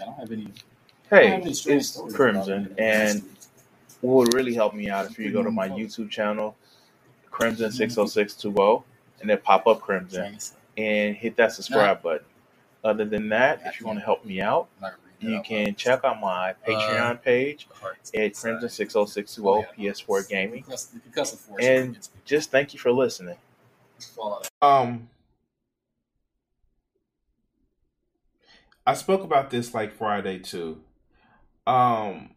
I don't have any. Hey, it's Crimson, and what would really help me out if you go to my YouTube channel, Crimson six oh six two oh, and then pop up Crimson and hit that subscribe button. Other than that, if you want to help me out, you can check out my Patreon page at Crimson six oh six two oh PS4 Gaming, and just thank you for listening. Um, I spoke about this like Friday too. Um,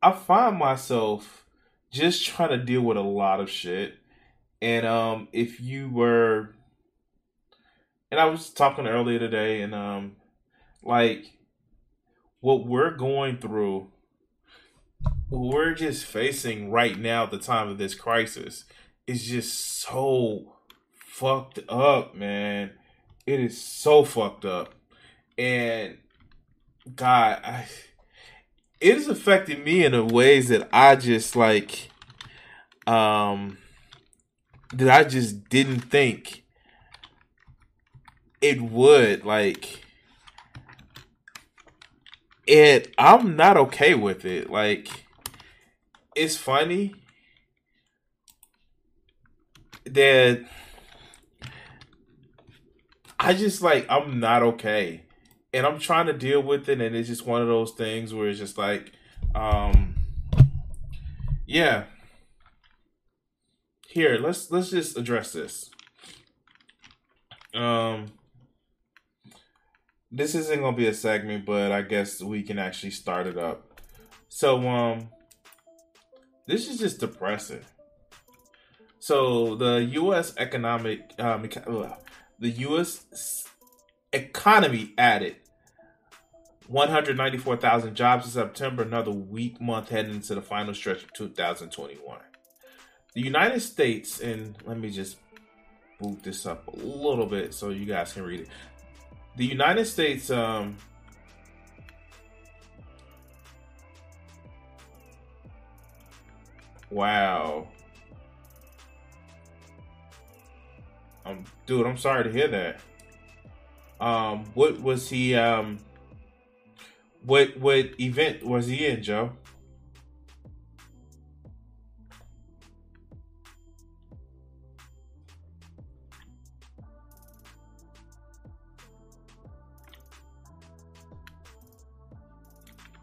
I find myself just trying to deal with a lot of shit. And um, if you were, and I was talking earlier today, and um, like what we're going through, we're just facing right now at the time of this crisis is just so fucked up, man. It is so fucked up. And God, I, it has affected me in a ways that I just like um that I just didn't think it would like it I'm not okay with it. Like it's funny that I just like I'm not okay. And I'm trying to deal with it and it's just one of those things where it's just like um yeah. Here, let's let's just address this. Um this isn't to be a segment, but I guess we can actually start it up. So um this is just depressing. So the U.S. economic um, the U.S. economy added 194,000 jobs in September, another weak month heading into the final stretch of 2021. The United States, and let me just boot this up a little bit so you guys can read it. The United States, um, wow. Um, dude, I'm sorry to hear that. Um, what was he? Um, what what event was he in, Joe?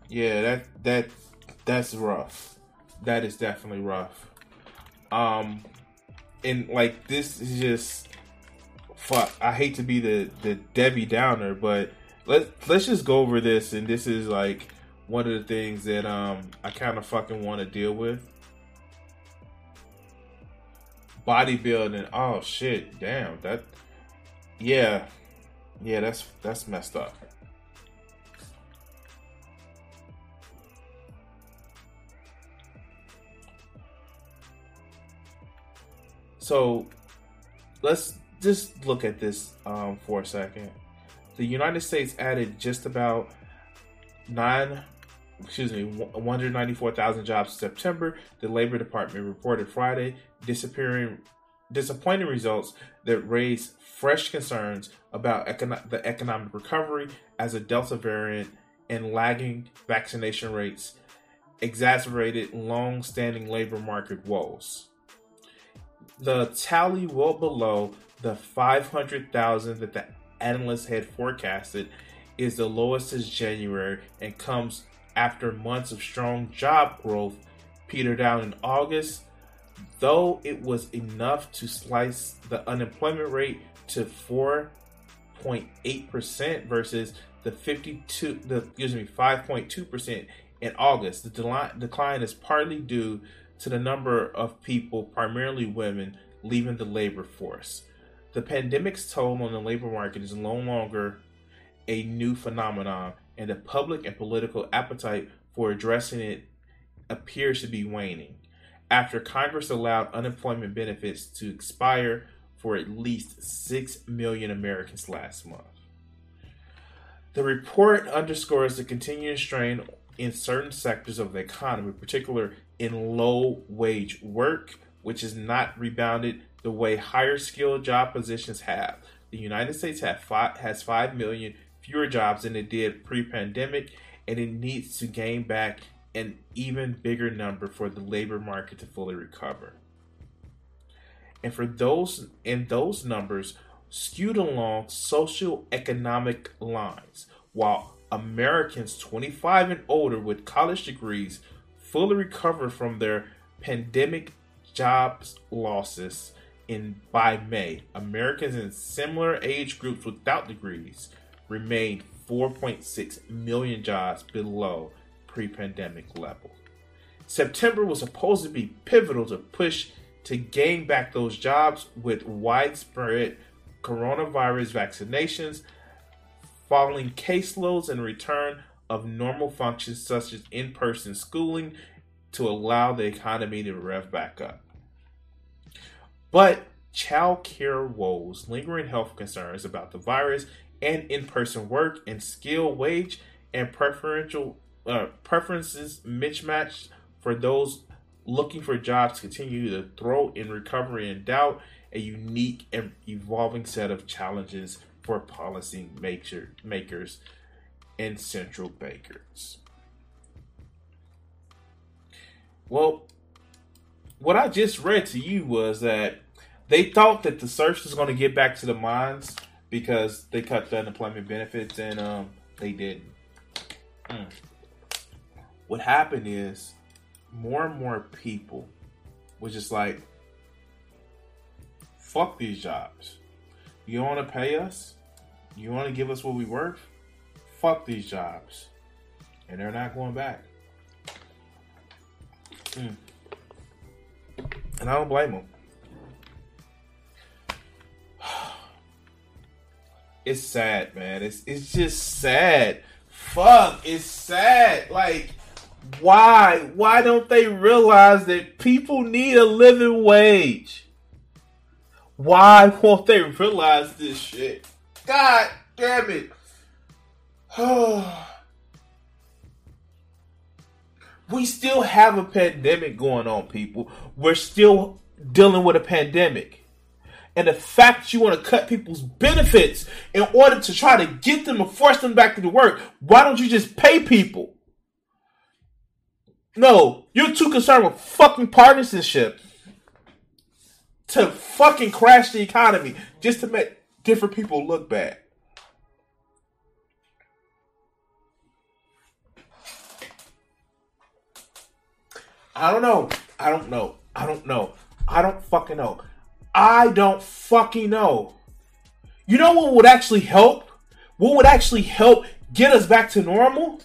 Yeah, that that that's rough. That is definitely rough. Um, and like this is just fuck, I hate to be the the Debbie Downer, but let's let's just go over this. And this is like one of the things that um I kind of fucking want to deal with. Bodybuilding. Oh shit, damn that. Yeah, yeah, that's that's messed up. So let's just look at this um, for a second. The United States added just about nine, excuse me, 194,000 jobs in September. The Labor Department reported Friday, disappearing, disappointing results that raise fresh concerns about econo- the economic recovery as a Delta variant and lagging vaccination rates exacerbated long-standing labor market woes. The tally well below the 500,000 that the analysts had forecasted is the lowest since January and comes after months of strong job growth petered out in August, though it was enough to slice the unemployment rate to 4.8% versus the 52 the excuse me 5.2% in August. The decline is partly due to the number of people, primarily women, leaving the labor force. The pandemic's toll on the labor market is no longer a new phenomenon, and the public and political appetite for addressing it appears to be waning. After Congress allowed unemployment benefits to expire for at least 6 million Americans last month. The report underscores the continuing strain in certain sectors of the economy, particularly in low wage work, which has not rebounded the way higher skilled job positions have. The United States five, has 5 million fewer jobs than it did pre pandemic, and it needs to gain back an even bigger number for the labor market to fully recover. And for those and those numbers skewed along socio-economic lines, while Americans 25 and older with college degrees fully recover from their pandemic jobs losses in by May. Americans in similar age groups without degrees remained 4.6 million jobs below pre-pandemic level. September was supposed to be pivotal to push to gain back those jobs with widespread coronavirus vaccinations following caseloads and return of normal functions such as in person schooling to allow the economy to rev back up. But child care woes, lingering health concerns about the virus, and in person work and skill wage and preferential uh, preferences mismatched for those looking for jobs continue to throw in recovery and doubt a unique and evolving set of challenges for policy maker, makers and central bankers. Well, what I just read to you was that they thought that the search was going to get back to the mines because they cut the unemployment benefits and um, they didn't. Mm. What happened is more and more people was just like, fuck these jobs. You want to pay us? You want to give us what we worth? Fuck these jobs. And they're not going back. Mm. And I don't blame them. It's sad, man. It's it's just sad. Fuck, it's sad. Like, why? Why don't they realize that people need a living wage? Why won't they realize this shit? God damn it. we still have a pandemic going on, people. We're still dealing with a pandemic. And the fact that you want to cut people's benefits in order to try to get them and force them back to the work, why don't you just pay people? No, you're too concerned with fucking partisanship to fucking crash the economy just to make different people look bad. I don't know. I don't know. I don't know. I don't fucking know. I don't fucking know. You know what would actually help? What would actually help get us back to normal?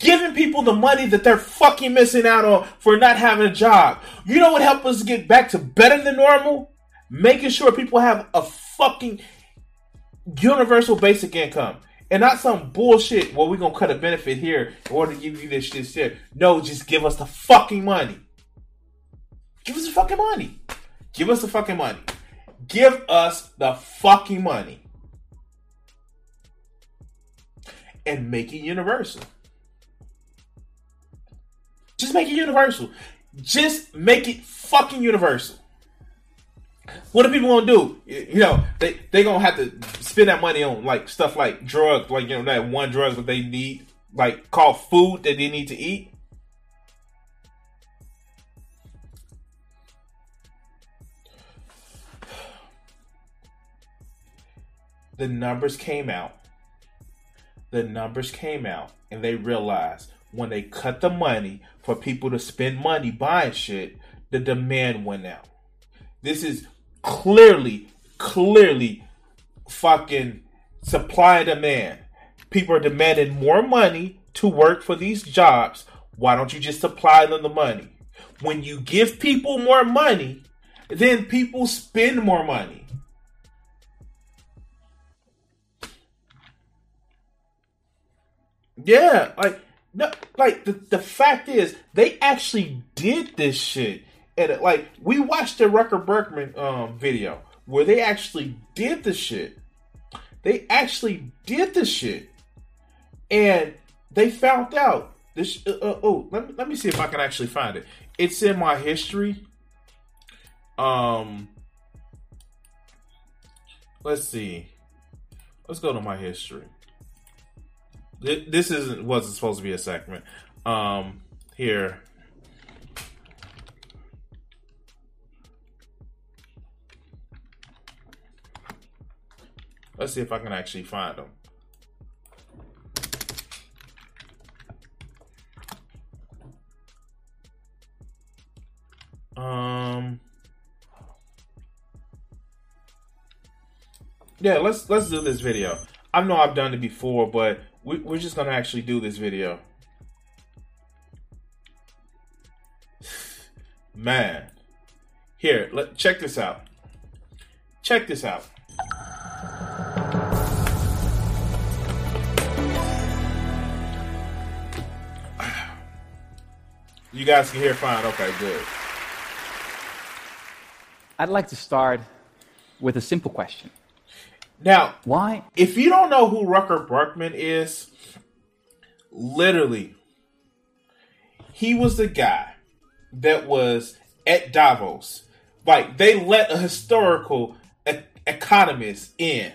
Giving people the money that they're fucking missing out on for not having a job. You know what help us get back to better than normal? Making sure people have a fucking universal basic income. And not some bullshit, well, we're gonna cut a benefit here in order to give you this shit. No, just give us the fucking money. Give us the fucking money. Give us the fucking money. Give us the fucking money. And make it universal. Just make it universal. Just make it fucking universal. What are people gonna do? You know, they they gonna have to spend that money on like stuff like drugs, like you know that one drug that they need, like called food that they need to eat. The numbers came out. The numbers came out, and they realized when they cut the money for people to spend money buying shit, the demand went out. This is clearly, clearly fucking supply and demand. People are demanding more money to work for these jobs. Why don't you just supply them the money? When you give people more money, then people spend more money. Yeah, like no, like the the fact is they actually did this shit, and like we watched the Rucker Berkman um video where they actually did the shit. They actually did the shit, and they found out this. Uh, uh, oh, let me let me see if I can actually find it. It's in my history. Um, let's see. Let's go to my history. This isn't wasn't supposed to be a segment. Um, here. Let's see if I can actually find them. Um. Yeah, let's let's do this video. I know I've done it before, but we, we're just gonna actually do this video. Man, here, let check this out. Check this out. You guys can hear fine. Okay, good. I'd like to start with a simple question. Now, why? If you don't know who Rucker Berkman is, literally, he was the guy that was at Davos. Like they let a historical e- economist in,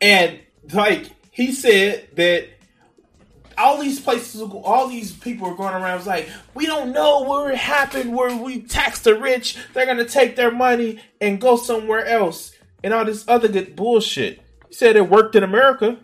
and like he said that all these places, all these people are going around. Was like, we don't know where it happened, where we tax the rich. They're gonna take their money and go somewhere else and all this other good bullshit. He said it worked in America,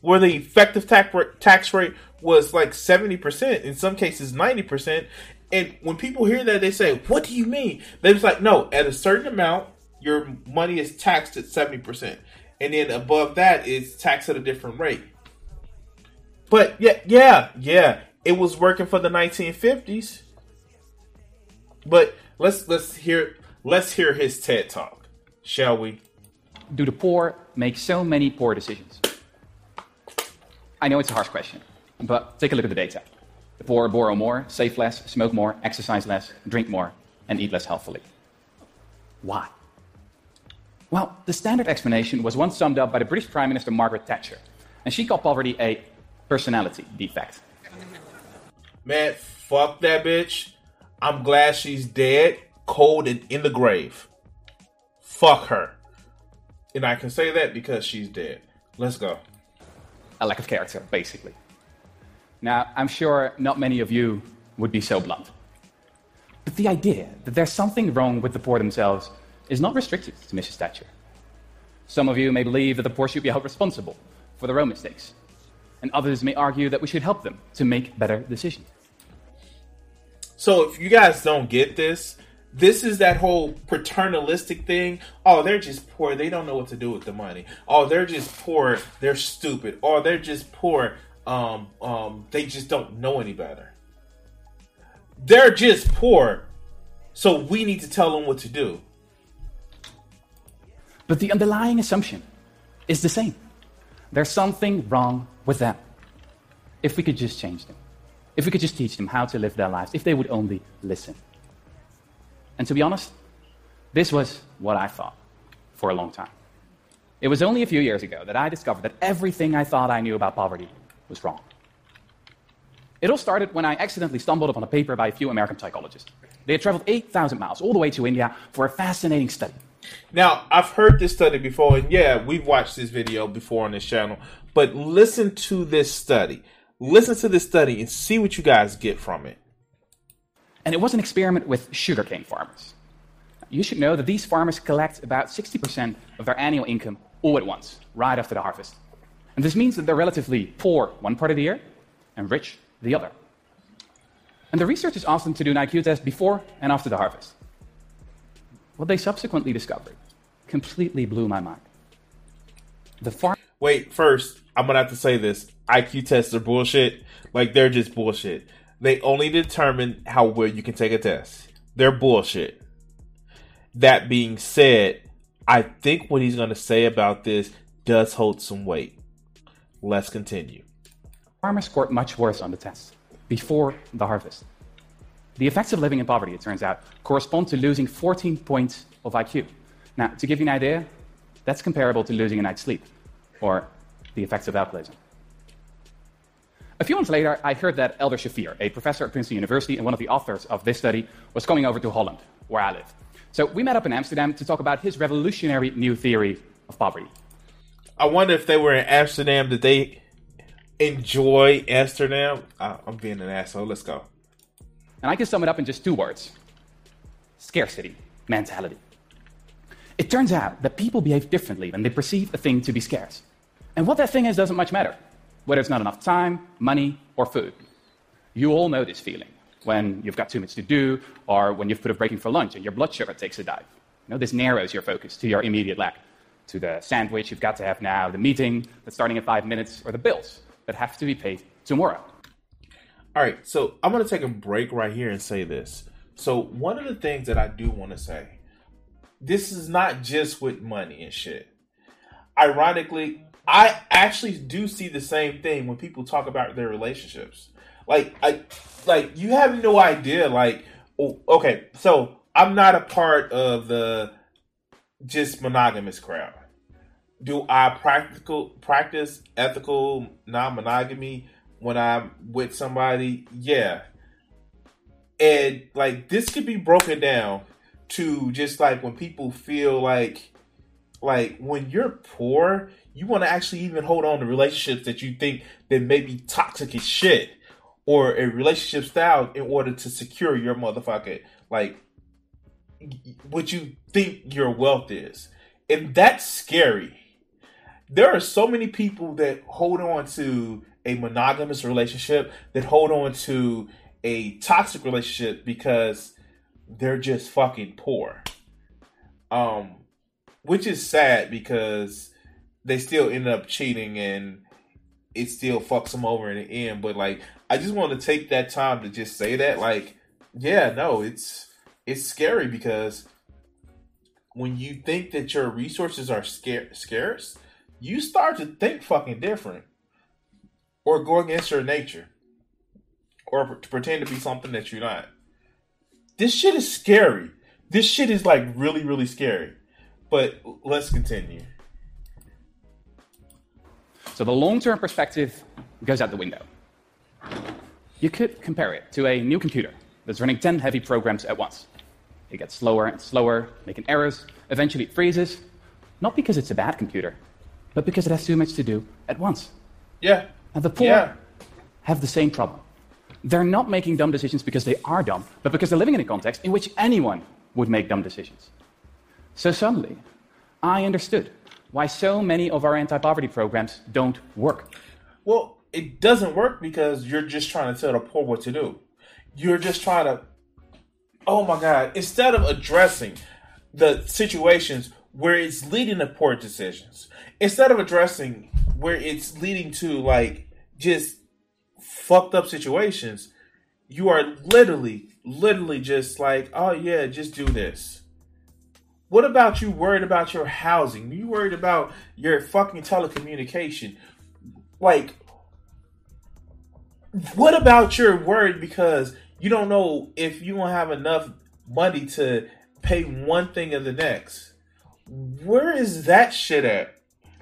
where the effective tax rate, tax rate was like 70%, in some cases 90%. And when people hear that, they say, What do you mean? They're just like, No, at a certain amount, your money is taxed at 70%. And then above that is taxed at a different rate. But yeah, yeah, yeah, it was working for the 1950s. But let's let's hear let's hear his TED talk shall we? Do the poor make so many poor decisions? I know it's a harsh question, but take a look at the data. The poor borrow more, save less, smoke more, exercise less, drink more, and eat less healthfully. Why? Well, the standard explanation was once summed up by the British Prime Minister Margaret Thatcher, and she called poverty a personality defect. Man, fuck that bitch. I'm glad she's dead, cold, and in the grave. Fuck her. And I can say that because she's dead. Let's go. A lack of character, basically. Now, I'm sure not many of you would be so blunt. But the idea that there's something wrong with the poor themselves is not restricted to Mrs. Thatcher. Some of you may believe that the poor should be held responsible for their own mistakes, and others may argue that we should help them to make better decisions. So, if you guys don't get this, this is that whole paternalistic thing. Oh, they're just poor. They don't know what to do with the money. Oh, they're just poor. They're stupid. Or they're just poor. Um, um, they just don't know any better. They're just poor. So we need to tell them what to do. But the underlying assumption is the same. There's something wrong with them. If we could just change them, if we could just teach them how to live their lives, if they would only listen. And to be honest, this was what I thought for a long time. It was only a few years ago that I discovered that everything I thought I knew about poverty was wrong. It all started when I accidentally stumbled upon a paper by a few American psychologists. They had traveled 8,000 miles all the way to India for a fascinating study. Now, I've heard this study before, and yeah, we've watched this video before on this channel, but listen to this study. Listen to this study and see what you guys get from it and it was an experiment with sugarcane farmers. You should know that these farmers collect about 60% of their annual income all at once, right after the harvest. And this means that they're relatively poor one part of the year and rich the other. And the researchers asked them to do an IQ test before and after the harvest. What they subsequently discovered completely blew my mind. The farm. Wait, first, I'm gonna have to say this IQ tests are bullshit. Like, they're just bullshit. They only determine how well you can take a test. They're bullshit. That being said, I think what he's going to say about this does hold some weight. Let's continue. Farmers scored much worse on the test before the harvest. The effects of living in poverty, it turns out, correspond to losing 14 points of IQ. Now, to give you an idea, that's comparable to losing a night's sleep or the effects of alcoholism. A few months later, I heard that Eldar Shafir, a professor at Princeton University and one of the authors of this study, was coming over to Holland, where I live. So we met up in Amsterdam to talk about his revolutionary new theory of poverty. I wonder if they were in Amsterdam, did they enjoy Amsterdam? Uh, I'm being an asshole. Let's go. And I can sum it up in just two words scarcity mentality. It turns out that people behave differently when they perceive a thing to be scarce. And what that thing is doesn't much matter, whether it's not enough time, money, or food. You all know this feeling when you've got too much to do, or when you've put a breaking for lunch and your blood sugar takes a dive. You know, this narrows your focus to your immediate lack, to the sandwich you've got to have now, the meeting that's starting in five minutes, or the bills that have to be paid tomorrow. All right, so I'm going to take a break right here and say this. So, one of the things that I do want to say this is not just with money and shit. Ironically, I actually do see the same thing when people talk about their relationships. Like, I, like you have no idea. Like, okay, so I'm not a part of the just monogamous crowd. Do I practical practice ethical non-monogamy? when I'm with somebody, yeah. And like this could be broken down to just like when people feel like like when you're poor, you want to actually even hold on to relationships that you think that may be toxic as shit or a relationship style in order to secure your motherfucker like what you think your wealth is. And that's scary. There are so many people that hold on to a monogamous relationship that hold on to a toxic relationship because they're just fucking poor. Um, which is sad because they still end up cheating and it still fucks them over in the end. But like, I just want to take that time to just say that, like, yeah, no, it's it's scary because when you think that your resources are scarce, you start to think fucking different or go against your nature or to pretend to be something that you're not. This shit is scary. This shit is like really, really scary. But let's continue. So the long term perspective goes out the window. You could compare it to a new computer that's running 10 heavy programs at once. It gets slower and slower, making errors. Eventually it freezes, not because it's a bad computer, but because it has too much to do at once. Yeah. And the poor yeah. have the same problem. They're not making dumb decisions because they are dumb, but because they're living in a context in which anyone would make dumb decisions. So suddenly, I understood why so many of our anti poverty programs don't work. Well, it doesn't work because you're just trying to tell the poor what to do. You're just trying to, oh my God, instead of addressing the situations where it's leading to poor decisions, instead of addressing where it's leading to like just fucked up situations, you are literally, literally just like, oh yeah, just do this. What about you worried about your housing? You worried about your fucking telecommunication? Like, what about your worried because you don't know if you won't have enough money to pay one thing or the next? Where is that shit at?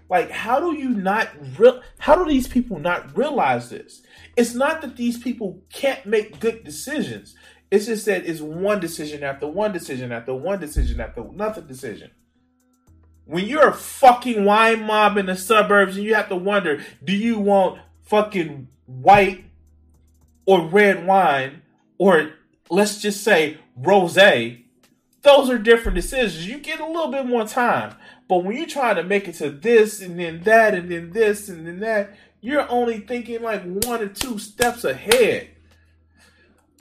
Like, how do you not real? How do these people not realize this? It's not that these people can't make good decisions. It's just that it's one decision after one decision after one decision after another decision. When you're a fucking wine mob in the suburbs and you have to wonder, do you want fucking white or red wine or let's just say rosé? Those are different decisions. You get a little bit more time. But when you're trying to make it to this and then that and then this and then that, you're only thinking like one or two steps ahead.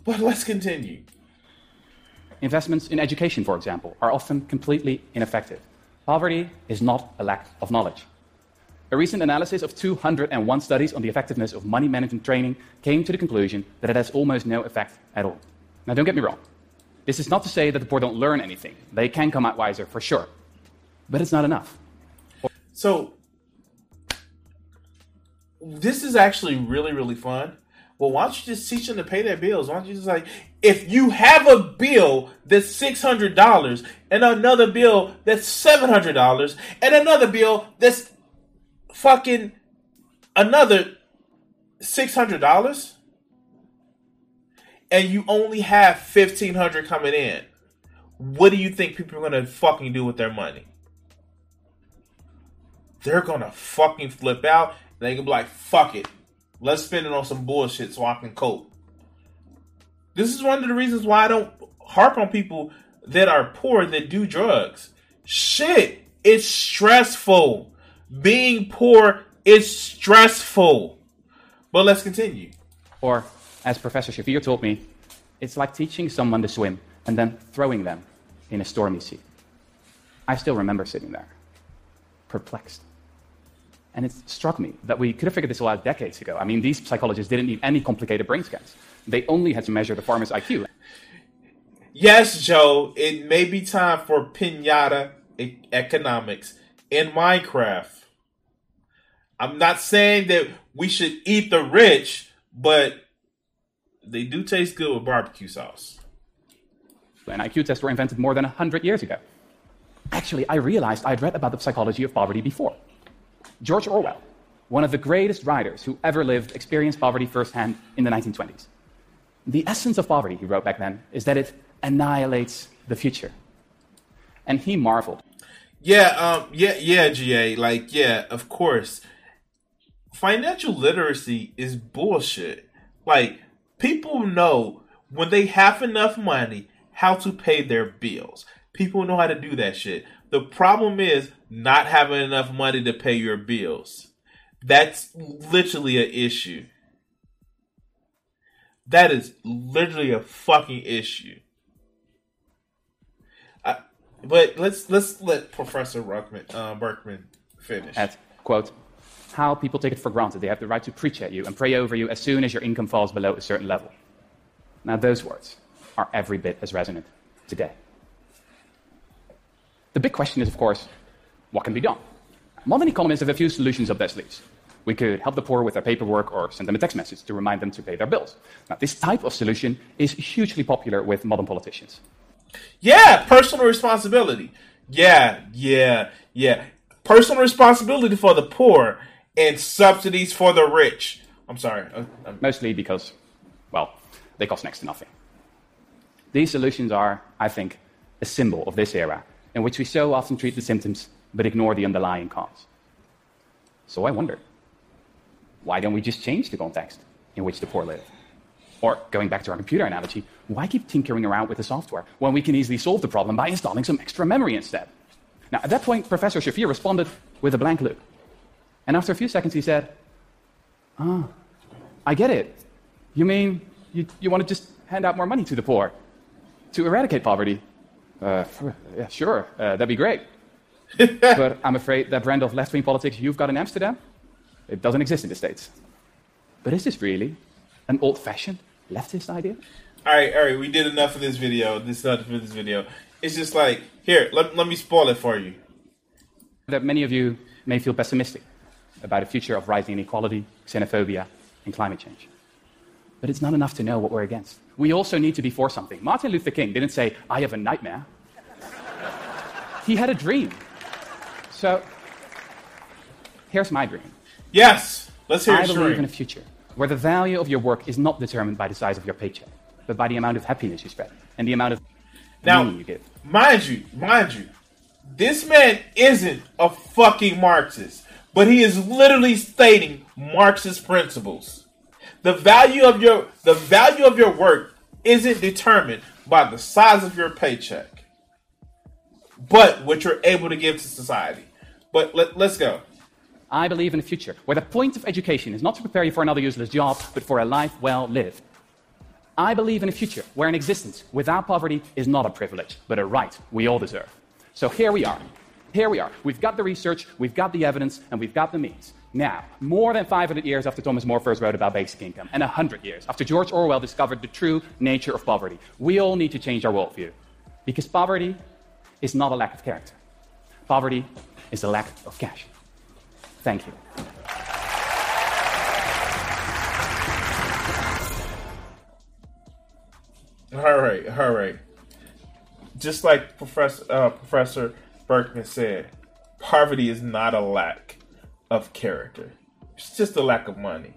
But let's continue. Investments in education, for example, are often completely ineffective. Poverty is not a lack of knowledge. A recent analysis of 201 studies on the effectiveness of money management training came to the conclusion that it has almost no effect at all. Now, don't get me wrong. This is not to say that the poor don't learn anything. They can come out wiser for sure but it's not enough. So this is actually really really fun. Well, why don't you just teach them to pay their bills? Why don't you just like, if you have a bill that's six hundred dollars, and another bill that's seven hundred dollars, and another bill that's fucking another six hundred dollars, and you only have fifteen hundred coming in, what do you think people are gonna fucking do with their money? They're gonna fucking flip out. They can be like, "Fuck it, Let's spend it on some bullshit so I can cope. This is one of the reasons why I don't harp on people that are poor that do drugs. Shit, it's stressful. Being poor is stressful. But let's continue. Or, as Professor Shafir told me, it's like teaching someone to swim and then throwing them in a stormy sea. I still remember sitting there, perplexed. And it struck me that we could have figured this all out decades ago. I mean, these psychologists didn't need any complicated brain scans. They only had to measure the farmer's IQ. Yes, Joe, it may be time for pinata economics in Minecraft. I'm not saying that we should eat the rich, but they do taste good with barbecue sauce. And IQ tests were invented more than 100 years ago. Actually, I realized I'd read about the psychology of poverty before. George Orwell, one of the greatest writers who ever lived, experienced poverty firsthand in the 1920s. The essence of poverty, he wrote back then, is that it annihilates the future. And he marveled. Yeah, um, yeah, yeah, GA. Like, yeah, of course. Financial literacy is bullshit. Like, people know when they have enough money how to pay their bills. People know how to do that shit. The problem is not having enough money to pay your bills. That's literally an issue. That is literally a fucking issue. I, but let's let's let Professor Ruckman, uh, Berkman finish. Quote, how people take it for granted they have the right to preach at you and pray over you as soon as your income falls below a certain level. Now those words are every bit as resonant today. The big question is, of course, what can be done? Modern economists have a few solutions up their sleeves. We could help the poor with their paperwork or send them a text message to remind them to pay their bills. Now, this type of solution is hugely popular with modern politicians. Yeah, personal responsibility. Yeah, yeah, yeah. Personal responsibility for the poor and subsidies for the rich. I'm sorry. Uh, I'm... Mostly because, well, they cost next to nothing. These solutions are, I think, a symbol of this era in which we so often treat the symptoms but ignore the underlying cause. So I wonder, why don't we just change the context in which the poor live? Or, going back to our computer analogy, why keep tinkering around with the software when we can easily solve the problem by installing some extra memory instead? Now, at that point, Professor Shafir responded with a blank look. And after a few seconds, he said, Ah, oh, I get it. You mean you, you want to just hand out more money to the poor to eradicate poverty? Uh, yeah, sure, uh, that'd be great. but I'm afraid that brand of left wing politics you've got in Amsterdam, it doesn't exist in the States. But is this really an old fashioned leftist idea? All right, all right, we did enough of this video. This is enough for this video. It's just like, here, let, let me spoil it for you. That many of you may feel pessimistic about a future of rising inequality, xenophobia, and climate change. But it's not enough to know what we're against. We also need to be for something. Martin Luther King didn't say, I have a nightmare. he had a dream. So, here's my dream. Yes, let's hear I believe in a future where the value of your work is not determined by the size of your paycheck, but by the amount of happiness you spread and the amount of now, meaning you give. Mind you, mind you, this man isn't a fucking Marxist, but he is literally stating Marxist principles. The value of your the value of your work isn't determined by the size of your paycheck, but what you're able to give to society. But let, let's go. I believe in a future where the point of education is not to prepare you for another useless job, but for a life well lived. I believe in a future where an existence without poverty is not a privilege, but a right we all deserve. So here we are. Here we are. We've got the research, we've got the evidence, and we've got the means. Now, more than 500 years after Thomas More first wrote about basic income, and 100 years after George Orwell discovered the true nature of poverty, we all need to change our worldview. Because poverty is not a lack of character. Poverty is a lack of cash. Thank you. All right, all right. Just like Professor uh, Professor Berkman said, poverty is not a lack of character. It's just a lack of money.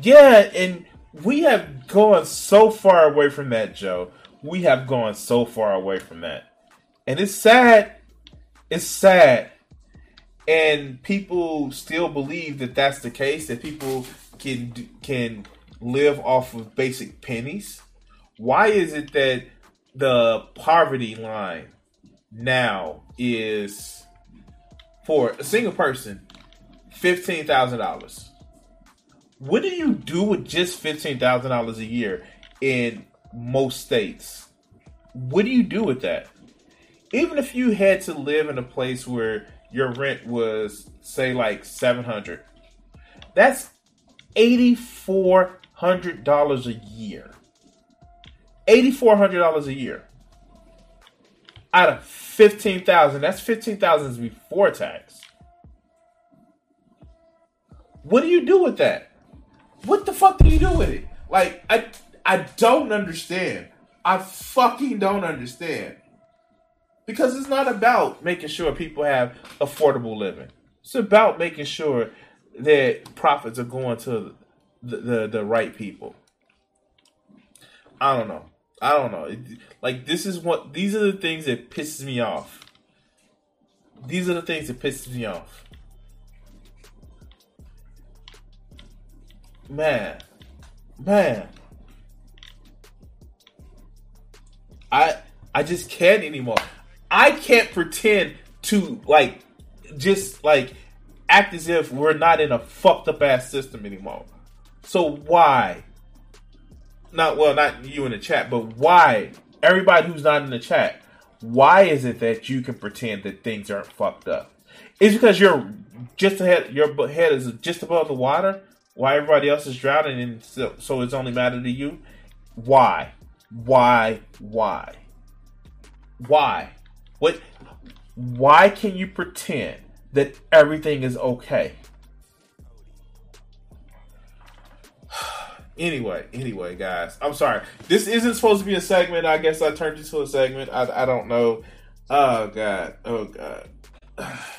Yeah, and we have gone so far away from that, Joe. We have gone so far away from that. And it's sad. It's sad. And people still believe that that's the case, that people can can live off of basic pennies. Why is it that the poverty line now is for a single person fifteen thousand dollars? What do you do with just fifteen thousand dollars a year in most states? What do you do with that? Even if you had to live in a place where your rent was say like seven hundred, that's eighty four hundred dollars a year. Eighty four hundred dollars a year out of fifteen thousand. That's fifteen thousand before tax. What do you do with that? What the fuck do you do with it? Like, I I don't understand. I fucking don't understand. Because it's not about making sure people have affordable living. It's about making sure that profits are going to the, the, the right people. I don't know. I don't know. Like this is what these are the things that pisses me off. These are the things that pisses me off. Man, man, I I just can't anymore. I can't pretend to like just like act as if we're not in a fucked up ass system anymore. So why? Not well, not you in the chat, but why? Everybody who's not in the chat, why is it that you can pretend that things aren't fucked up? Is because you're just ahead, your head is just above the water, why everybody else is drowning and so, so it's only matter to you? Why? Why? Why? Why? What? Why can you pretend that everything is okay? anyway, anyway, guys, I'm sorry. This isn't supposed to be a segment. I guess I turned it to a segment. I, I don't know. Oh god. Oh god.